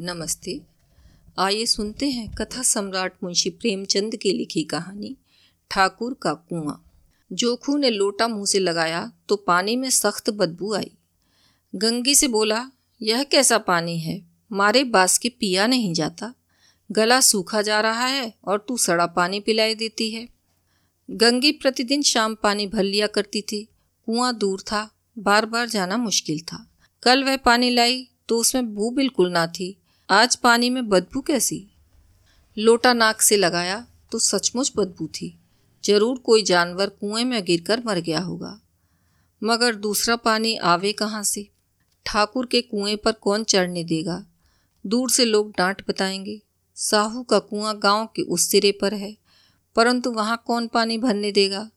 नमस्ते। आइए सुनते हैं कथा सम्राट मुंशी प्रेमचंद की लिखी कहानी, ठाकुर का कुआँ। जोखू ने लोटा मुँह से लगाया तो पानी में सख्त बदबू आई। गंगी से बोला, यह कैसा पानी है? मारे बास के पिया नहीं जाता। गला सूखा जा रहा है और तू सड़ा पानी पिलाई देती है। गंगी प्रतिदिन शाम पानी भर लिया करती थी। कुआँ दूर था बार बार जाना मुश्किल था। कल वह पानी लाई तो उसमें बू बिल्कुल ना थी। आज पानी में बदबू कैसी? लोटा नाक से लगाया तो सचमुच बदबू थी। ज़रूर कोई जानवर कुएँ में गिरकर मर गया होगा। मगर दूसरा पानी आवे कहाँ से? ठाकुर के कुएँ पर कौन चढ़ने देगा? दूर से लोग डांट बताएँगे। साहू का कुआँ गाँव के उस सिरे पर है, परंतु वहाँ कौन पानी भरने देगा?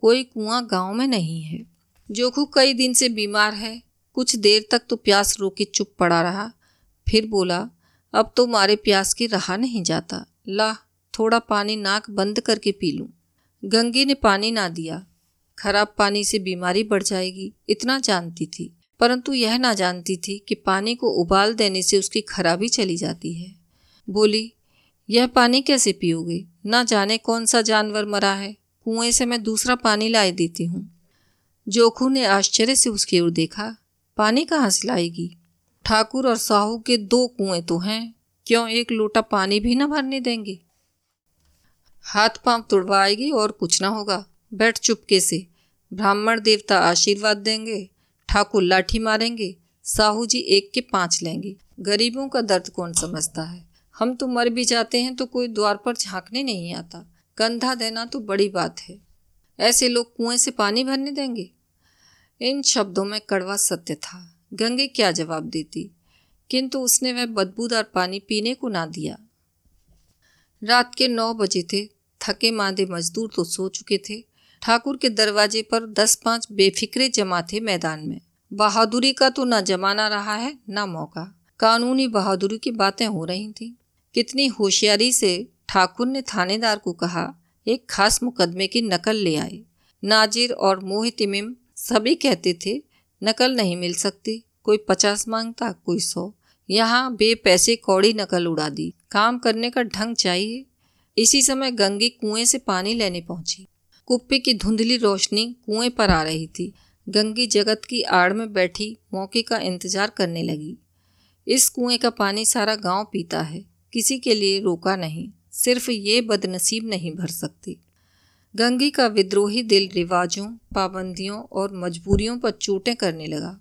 कोई कुआँ गाँव में नहीं है। जोखू कई दिन से बीमार है। कुछ देर तक तो प्यास रोके चुप पड़ा रहा। फिर बोला अब तो मारे प्यास की रहा नहीं जाता। ला, थोड़ा पानी नाक बंद करके पी लूँ। गंगी ने पानी ना दिया। खराब पानी से बीमारी बढ़ जाएगी, इतना जानती थी। परंतु यह ना जानती थी कि पानी को उबाल देने से उसकी खराबी चली जाती है। बोली, यह पानी कैसे पियोगे? ना जाने कौन सा जानवर मरा है। कुएँ से मैं दूसरा पानी लाए देती हूँ। जोखू ने आश्चर्य से उसकी ओर देखा। पानी कहाँ से लाएगी? ठाकुर और साहू के दो कुएँ तो हैं, क्यों एक लोटा पानी भी ना भरने देंगे? हाथ पाँव तुड़वाएगी और कुछ ना होगा। बैठ चुपके से। ब्राह्मण देवता आशीर्वाद देंगे, ठाकुर लाठी मारेंगे, साहू जी एक के पाँच लेंगे। गरीबों का दर्द कौन समझता है? हम तो मर भी जाते हैं तो कोई द्वार पर झांकने नहीं आता। कंधा देना तो बड़ी बात है। ऐसे लोग कुएँ से पानी भरने देंगे? इन शब्दों में कड़वा सत्य था। गंगे क्या जवाब देती? किंतु उसने वह बदबूदार पानी पीने को ना दिया। रात के नौ बजे थे। थके मांदे मजदूर तो सो चुके थे। ठाकुर के दरवाजे पर दस पाँच बेफिक्रे जमा थे मैदान में। बहादुरी का तो ना जमाना रहा है, ना मौका। कानूनी बहादुरी की बातें हो रही थी। कितनी होशियारी से ठाकुर ने थानेदार को कहा, एक खास मुकदमे की नकल ले आए। नाजिर और मोहितिमिम सभी कहते थे नकल नहीं मिल सकती। कोई पचास माँगता, कोई सौ। यहाँ बे पैसे कौड़ी नकल उड़ा दी। काम करने का ढंग चाहिए। इसी समय गंगी कुएँ से पानी लेने पहुँची। कुप्पी की धुंधली रोशनी कुएँ पर आ रही थी। गंगी जगत की आड़ में बैठी मौके का इंतज़ार करने लगी। इस कुएँ का पानी सारा गाँव पीता है। किसी के लिए रोका नहीं। सिर्फ़ ये बदनसीब नहीं भर सकती। गंगी का विद्रोही दिल रिवाजों, पाबंदियों और मजबूरियों पर चोटें करने लगा।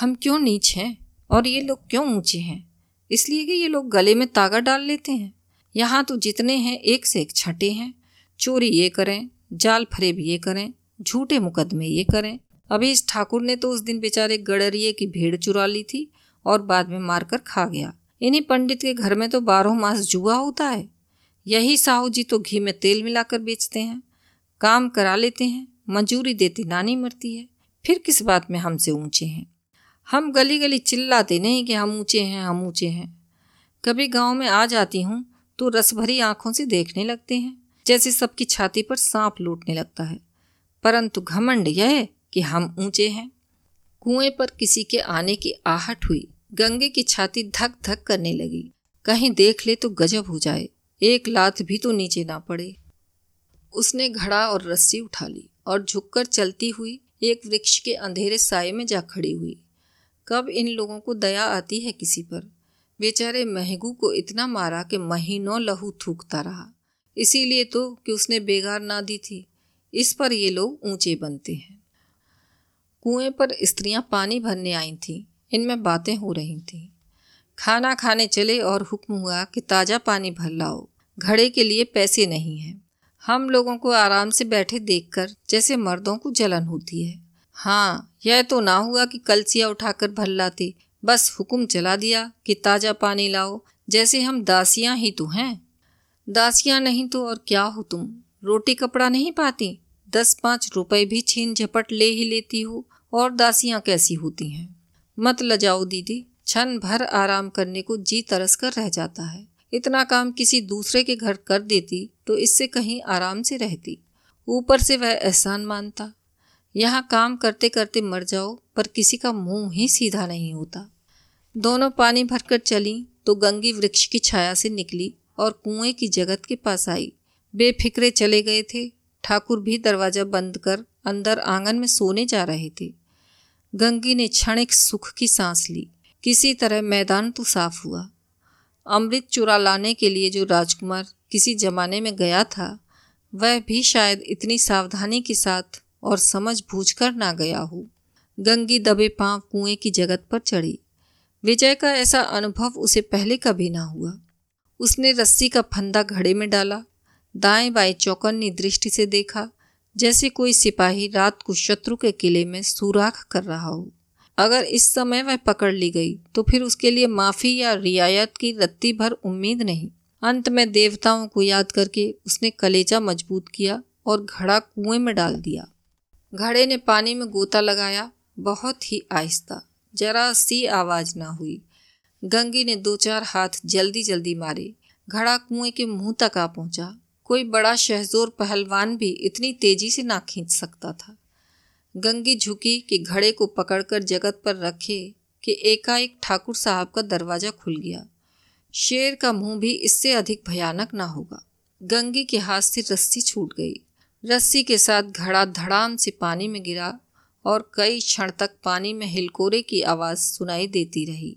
हम क्यों नीच हैं? और ये लोग क्यों ऊँचे हैं? इसलिए कि ये लोग गले में तागा डाल लेते हैं। यहाँ तो जितने हैं, एक से एक छठे हैं। चोरी ये करें, जाल फरेब ये करें, झूठे मुकदमे ये करें। अभी इस ठाकुर ने तो उस दिन बेचारे गड़रिए की भेड़ चुरा ली थी और बाद में मारकर खा गया। इन्हीं पंडित के घर में तो बारह मास जुआ होता है। यही साहू जी तो घी में तेल मिलाकर बेचते हैं। काम करा लेते हैं, मंजूरी देती नानी मरती है। फिर किस बात में हमसे ऊँचे हैं? हम गली गली चिल्लाते नहीं कि हम ऊँचे हैं, हम ऊँचे हैं। कभी गाँव में आ जाती हूँ तो रस भरी आँखों से देखने लगते हैं, जैसे सबकी छाती पर सांप लूटने लगता है। परंतु घमंड यह कि हम ऊँचे हैं। कुएँ पर किसी के आने की आहट हुई, गंगे की छाती धक धक करने लगी। कहीं देख ले तो गजब हो जाए, एक लात भी तो नीचे ना पड़े। उसने घड़ा और रस्सी उठा ली और झुककर चलती हुई एक वृक्ष के अंधेरे साय में जा खड़ी हुई। कब इन लोगों को दया आती है किसी पर? बेचारे महगू को इतना मारा कि महीनों लहू थूकता रहा। इसीलिए तो कि उसने बेगार ना दी थी। इस पर ये लोग ऊँचे बनते हैं। कुएँ पर स्त्रियाँ पानी भरने आई थीं। इनमें बातें हो रही थीं। खाना खाने चले और हुक्म हुआ कि ताज़ा पानी भर लाओ। घड़े के लिए पैसे नहीं हैं। हम लोगों को आराम से बैठे देखकर जैसे मर्दों को जलन होती है। हाँ यह तो ना हुआ कि कलसिया उठाकर भर लाते बस हुक्म चला दिया कि ताज़ा पानी लाओ, जैसे हम दासियाँ ही तो हैं। दासियाँ नहीं तो और क्या हो तुम? रोटी कपड़ा नहीं पाती? दस पाँच रुपए भी छीन झपट ले ही लेती हो, और दासियाँ कैसी होती हैं? मत लजाओ दीदी, क्षण भर आराम करने को जी तरस कर रह जाता है। इतना काम किसी दूसरे के घर कर देती तो इससे कहीं आराम से रहती। ऊपर से वह एहसान मानता, यहाँ काम करते करते मर जाओ, पर किसी का मुँह ही सीधा नहीं होता। दोनों पानी भरकर चली तो गंगी वृक्ष की छाया से निकली और कुएँ की जगत के पास आई। बेफिक्रे चले गए थे। ठाकुर भी दरवाज़ा बंद कर अंदर आँगन में सोने जा रहे थे। गंगी ने क्षणिक सुख की सांस ली। किसी तरह मैदान तो साफ़ हुआ। अमृत चुरा लाने के लिए जो राजकुमार किसी जमाने में गया था, वह भी शायद इतनी सावधानी के साथ और समझ बूझ कर ना गया हो। गंगी दबे पाँव कुएँ की जगत पर चढ़ी। विजय का ऐसा अनुभव उसे पहले कभी ना हुआ। उसने रस्सी का फंदा घड़े में डाला, दाएँ बाएँ चौकन्नी दृष्टि से देखा, जैसे कोई सिपाही रात को शत्रु के किले में सुराख कर रहा हो। अगर इस समय वह पकड़ ली गई तो फिर उसके लिए माफ़ी या रियायत की रत्ती भर उम्मीद नहीं। अंत में देवताओं को याद करके उसने कलेजा मज़बूत किया और घड़ा कुएँ में डाल दिया। घड़े ने पानी में गोता लगाया, बहुत ही आहिस्ता। जरा सी आवाज़ ना हुई। गंगी ने दो चार हाथ जल्दी जल्दी मारे। घड़ा कुएँ के मुँह तक आ पहुँचा। कोई बड़ा शहजोर पहलवान भी इतनी तेज़ी से ना खींच सकता था। गंगी झुकी कि घड़े को पकड़कर जगत पर रखे कि एकाएक ठाकुर साहब का दरवाज़ा खुल गया। शेर का मुँह भी इससे अधिक भयानक ना होगा। गंगी के हाथ से रस्सी छूट गई। रस्सी के साथ घड़ा धड़ाम से पानी में गिरा और कई क्षण तक पानी में हिलकोरे की आवाज़ सुनाई देती रही।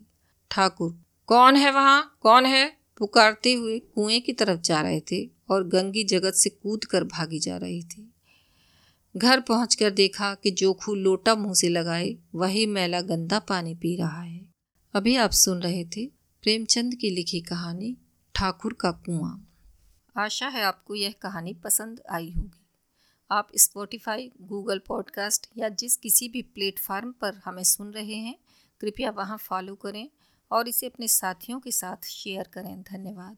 ठाकुर, कौन है वहाँ? कौन है? पुकारते हुए कुएँ की तरफ़ जा रहे थे और गंगी जगत से कूद कर भागी जा रही थी। घर पहुंचकर देखा कि जोखू लोटा मुँह से लगाए, वही मैला गंदा पानी पी रहा है। अभी आप सुन रहे थे प्रेमचंद की लिखी कहानी, ठाकुर का कुआँ। आशा है आपको यह कहानी पसंद आई होगी। आप स्पॉटिफाई गूगल पॉडकास्ट या जिस किसी भी प्लेटफार्म पर हमें सुन रहे हैं, कृपया वहाँ फॉलो करें और इसे अपने साथियों के साथ शेयर करें। धन्यवाद।